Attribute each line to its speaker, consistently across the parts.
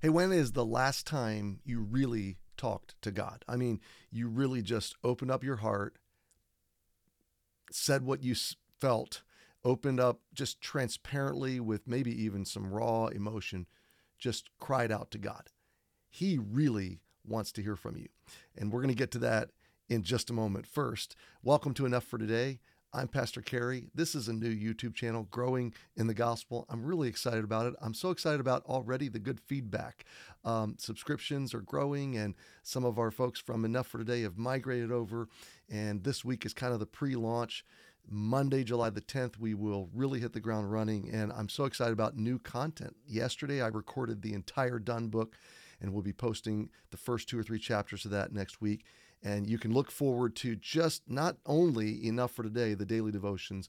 Speaker 1: Hey, when is the last time you really talked to God? I mean, you really just opened up your heart, said what you felt, opened up just transparently with maybe even some raw emotion, just cried out to God. He really wants to hear from you. And we're going to get to that in just a moment. First, welcome to Enough for Today. I'm Pastor Cary. This is a new YouTube channel, Growing in the Gospel. I'm really excited about it. I'm so excited about already the good feedback. Um, subscriptions are growing, and some of our folks from Enough for Today have migrated over. And this week is kind of the pre launch. Monday, July the 10th, we will really hit the ground running. And I'm so excited about new content. Yesterday, I recorded the entire Done book, and we'll be posting the first two or three chapters of that next week. And you can look forward to just not only enough for today, the daily devotions,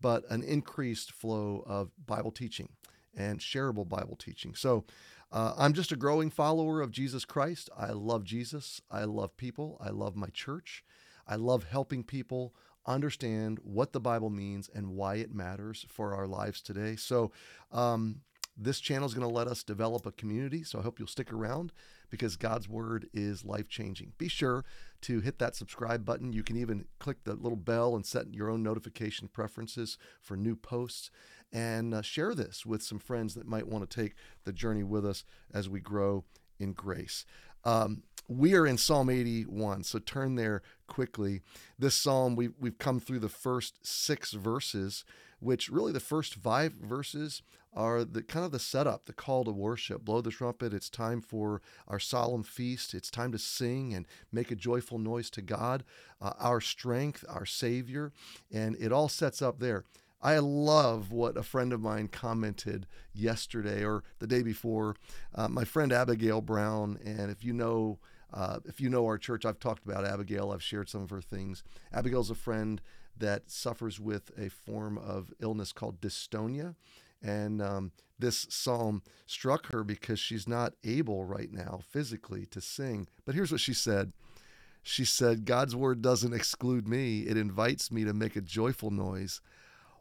Speaker 1: but an increased flow of Bible teaching and shareable Bible teaching. So uh, I'm just a growing follower of Jesus Christ. I love Jesus. I love people. I love my church. I love helping people understand what the Bible means and why it matters for our lives today. So, um, this channel is going to let us develop a community. So, I hope you'll stick around because God's word is life changing. Be sure to hit that subscribe button. You can even click the little bell and set your own notification preferences for new posts and uh, share this with some friends that might want to take the journey with us as we grow in grace. Um, we are in Psalm 81, so turn there quickly. This psalm, we've, we've come through the first six verses, which really the first five verses are the kind of the setup, the call to worship. Blow the trumpet. It's time for our solemn feast. It's time to sing and make a joyful noise to God, uh, our strength, our Savior. And it all sets up there. I love what a friend of mine commented yesterday or the day before. Uh, my friend Abigail Brown, and if you know, uh, if you know our church, I've talked about Abigail. I've shared some of her things. Abigail's a friend that suffers with a form of illness called dystonia, and um, this psalm struck her because she's not able right now physically to sing. But here's what she said. She said, God's word doesn't exclude me. It invites me to make a joyful noise.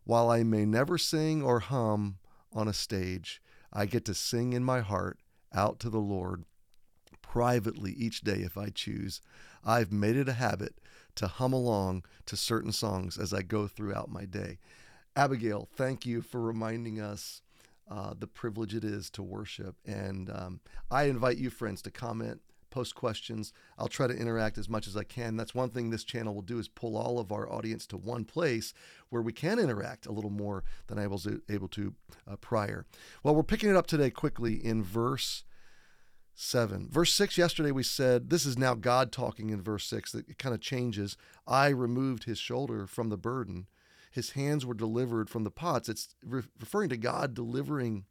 Speaker 1: While I may never sing or hum on a stage, I get to sing in my heart out to the Lord privately each day if I choose. I've made it a habit to hum along to certain songs as I go throughout my day. Abigail, thank you for reminding us uh, the privilege it is to worship. And um, I invite you, friends, to comment, post questions. I'll try to interact as much as I can. That's one thing this channel will do is pull all of our audience to one place where we can interact a little more than I was able to uh, prior. Well, we're picking it up today quickly in verse 7. Verse 6, yesterday we said, this is now God talking in verse 6, that it kind of changes. I removed his shoulder from the burden, his hands were delivered from the pots. It's re- referring to God delivering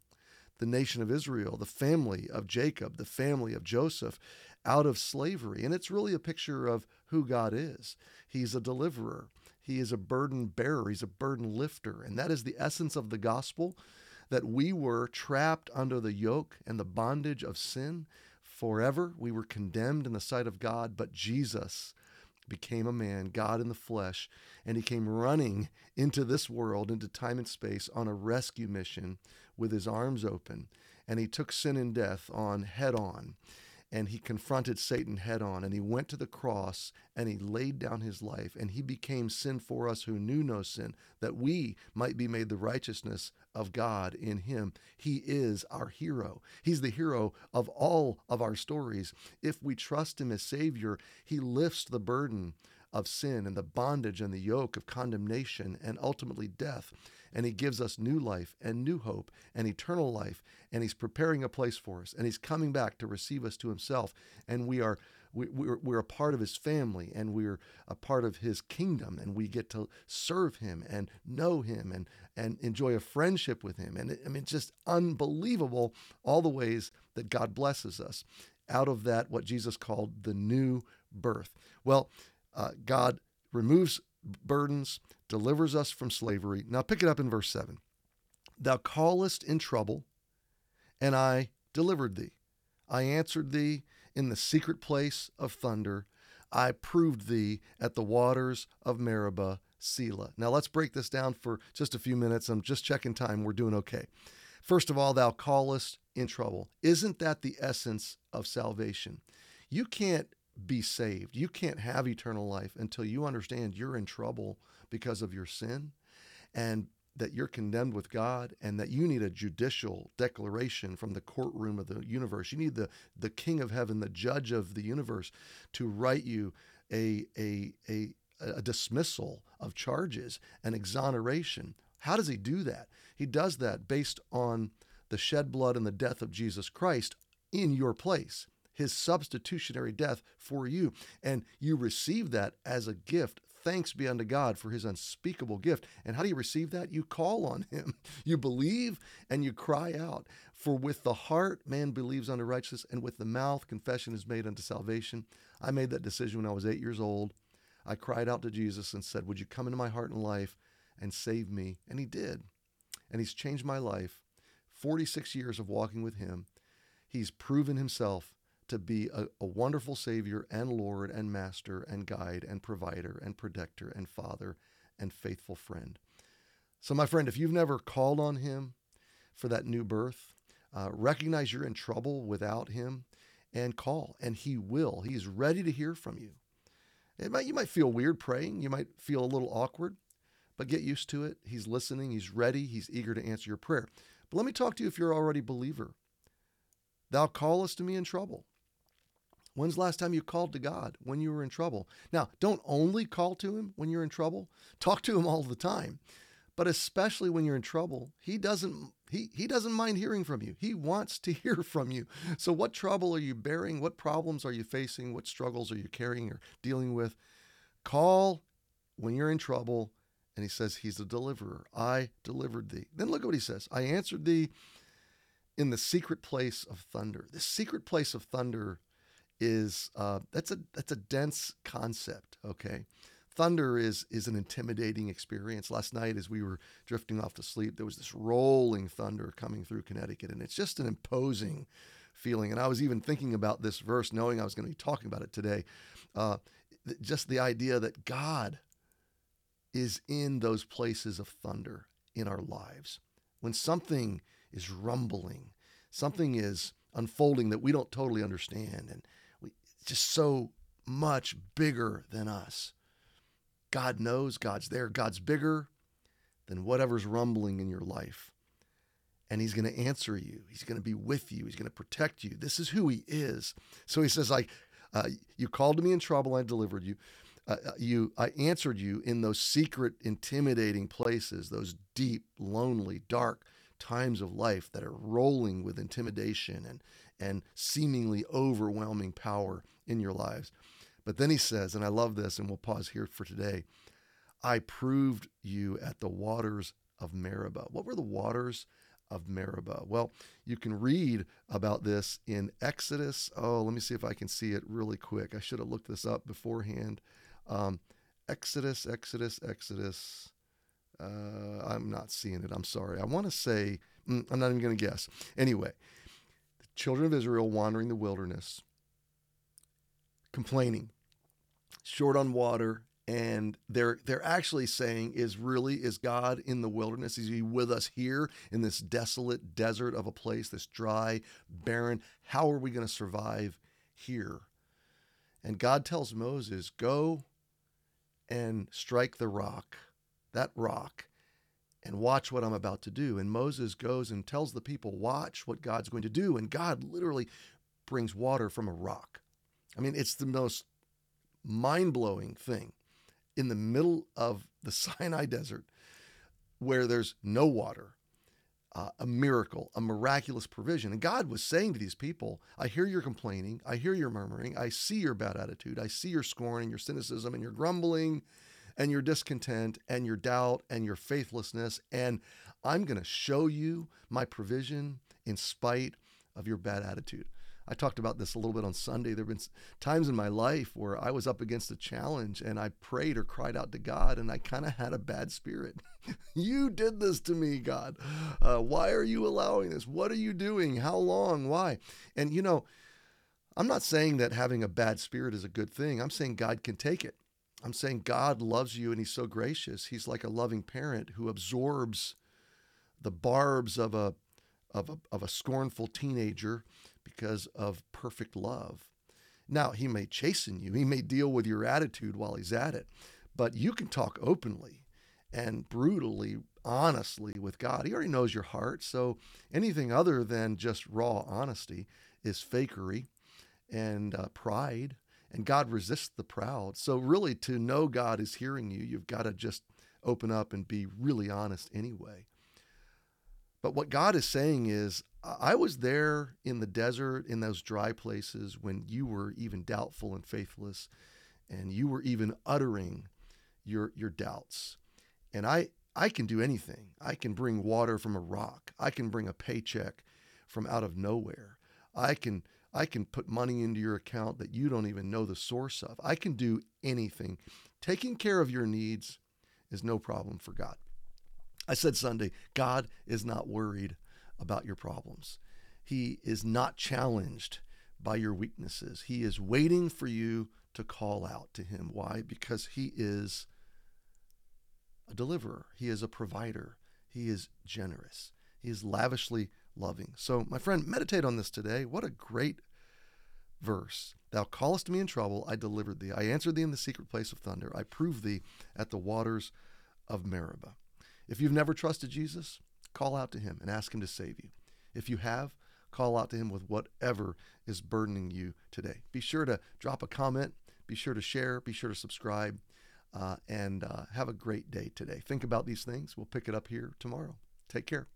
Speaker 1: the nation of Israel, the family of Jacob, the family of Joseph out of slavery. And it's really a picture of who God is. He's a deliverer, He is a burden bearer, He's a burden lifter. And that is the essence of the gospel that we were trapped under the yoke and the bondage of sin forever. We were condemned in the sight of God, but Jesus became a man, God in the flesh, and he came running into this world, into time and space, on a rescue mission with his arms open. And he took sin and death on head on and he confronted Satan head on and he went to the cross and he laid down his life and he became sin for us who knew no sin that we might be made the righteousness of God in him. He is our hero. He's the hero of all of our stories. If we trust him as savior, he lifts the burden of sin and the bondage and the yoke of condemnation and ultimately death and he gives us new life and new hope and eternal life. And he's preparing a place for us. And he's coming back to receive us to himself. And we are we, we're, we're a part of his family. And we're a part of his kingdom. And we get to serve him and know him and, and enjoy a friendship with him. And it, I mean, just unbelievable all the ways that God blesses us out of that, what Jesus called the new birth. Well, uh, God removes burdens, delivers us from slavery. Now pick it up in verse 7. Thou callest in trouble, and I delivered thee. I answered thee in the secret place of thunder. I proved thee at the waters of Meribah, Selah. Now let's break this down for just a few minutes. I'm just checking time. We're doing okay. First of all, thou callest in trouble. Isn't that the essence of salvation? You can't be saved. You can't have eternal life until you understand you're in trouble because of your sin and that you're condemned with God and that you need a judicial declaration from the courtroom of the universe. You need the, the king of heaven, the judge of the universe, to write you a, a, a, a dismissal of charges, an exoneration. How does he do that? He does that based on the shed blood and the death of Jesus Christ in your place, his substitutionary death for you. And you receive that as a gift. Thanks be unto God for his unspeakable gift. And how do you receive that? You call on him. You believe and you cry out. For with the heart man believes unto righteousness, and with the mouth confession is made unto salvation. I made that decision when I was eight years old. I cried out to Jesus and said, Would you come into my heart and life and save me? And he did. And he's changed my life. 46 years of walking with him. He's proven himself to be a, a, wonderful Savior and Lord and Master and guide and provider and protector and Father and faithful friend. So, my friend, if you've never called on Him for that new birth, uh, recognize you're in trouble without Him and call, and He will. He's ready to hear from you. Might, you might feel weird praying, you might feel a little awkward, but get used to it. He's listening, He's ready, He's eager to answer your prayer. But let me talk to you if you're already a believer. Thou callest to me in trouble. When's the last time you called to God when you were in trouble? Now, don't only call to Him when you're in trouble. Talk to Him all the time, but especially when you're in trouble, He doesn't. He, he doesn't mind hearing from you. He wants to hear from you. So, what trouble are you bearing? What problems are you facing? What struggles are you carrying or dealing with? Call when you're in trouble. And he says, He's a deliverer. I delivered thee. Then look at what he says I answered thee in the secret place of thunder. The secret place of thunder is uh, that's a that's a dense concept. Okay, thunder is is an intimidating experience. Last night, as we were drifting off to sleep, there was this rolling thunder coming through Connecticut, and it's just an imposing feeling. And I was even thinking about this verse, knowing I was going to be talking about it today. Uh, just the idea that God is in those places of thunder in our lives. When something is rumbling, something is unfolding that we don't totally understand, and just so much bigger than us. God knows, God's there, God's bigger than whatever's rumbling in your life. And he's going to answer you. He's going to be with you. He's going to protect you. This is who he is. So he says, like, uh, you called to me in trouble, I delivered you. Uh, uh, you, I answered you in those secret, intimidating places, those deep, lonely, dark times of life that are rolling with intimidation and, and seemingly overwhelming power in your lives. But then he says, and I love this, and we'll pause here for today I proved you at the waters of Meribah. What were the waters of Meribah? Well, you can read about this in Exodus. Oh, let me see if I can see it really quick. I should have looked this up beforehand. Um, Exodus, Exodus, Exodus. Uh, I'm not seeing it. I'm sorry. I want to say, mm, I'm not even going to guess. Anyway, children of Israel wandering the wilderness complaining, short on water, and they're they're actually saying is really is God in the wilderness? Is he with us here in this desolate desert of a place, this dry, barren? How are we going to survive here? And God tells Moses, "Go and strike the rock, that rock, and watch what I'm about to do." And Moses goes and tells the people, "Watch what God's going to do." And God literally brings water from a rock. I mean, it's the most mind blowing thing in the middle of the Sinai desert where there's no water. Uh, a miracle, a miraculous provision. And God was saying to these people, I hear your complaining. I hear your murmuring. I see your bad attitude. I see your scorn and your cynicism and your grumbling and your discontent and your doubt and your faithlessness. And I'm going to show you my provision in spite of your bad attitude. I talked about this a little bit on Sunday. There have been times in my life where I was up against a challenge and I prayed or cried out to God and I kind of had a bad spirit. you did this to me, God. Uh, why are you allowing this? What are you doing? How long? Why? And you know, I'm not saying that having a bad spirit is a good thing. I'm saying God can take it. I'm saying God loves you and He's so gracious. He's like a loving parent who absorbs the barbs of a of a, of a scornful teenager because of perfect love. Now, he may chasten you, he may deal with your attitude while he's at it, but you can talk openly and brutally, honestly with God. He already knows your heart. So anything other than just raw honesty is fakery and uh, pride. And God resists the proud. So, really, to know God is hearing you, you've got to just open up and be really honest anyway. But what God is saying is, I was there in the desert, in those dry places, when you were even doubtful and faithless, and you were even uttering your, your doubts. And I, I can do anything. I can bring water from a rock. I can bring a paycheck from out of nowhere. I can I can put money into your account that you don't even know the source of. I can do anything. Taking care of your needs is no problem for God. I said Sunday, God is not worried about your problems. He is not challenged by your weaknesses. He is waiting for you to call out to him. Why? Because he is a deliverer, he is a provider, he is generous, he is lavishly loving. So, my friend, meditate on this today. What a great verse. Thou callest me in trouble, I delivered thee. I answered thee in the secret place of thunder. I proved thee at the waters of Meribah. If you've never trusted Jesus, call out to him and ask him to save you. If you have, call out to him with whatever is burdening you today. Be sure to drop a comment, be sure to share, be sure to subscribe, uh, and uh, have a great day today. Think about these things. We'll pick it up here tomorrow. Take care.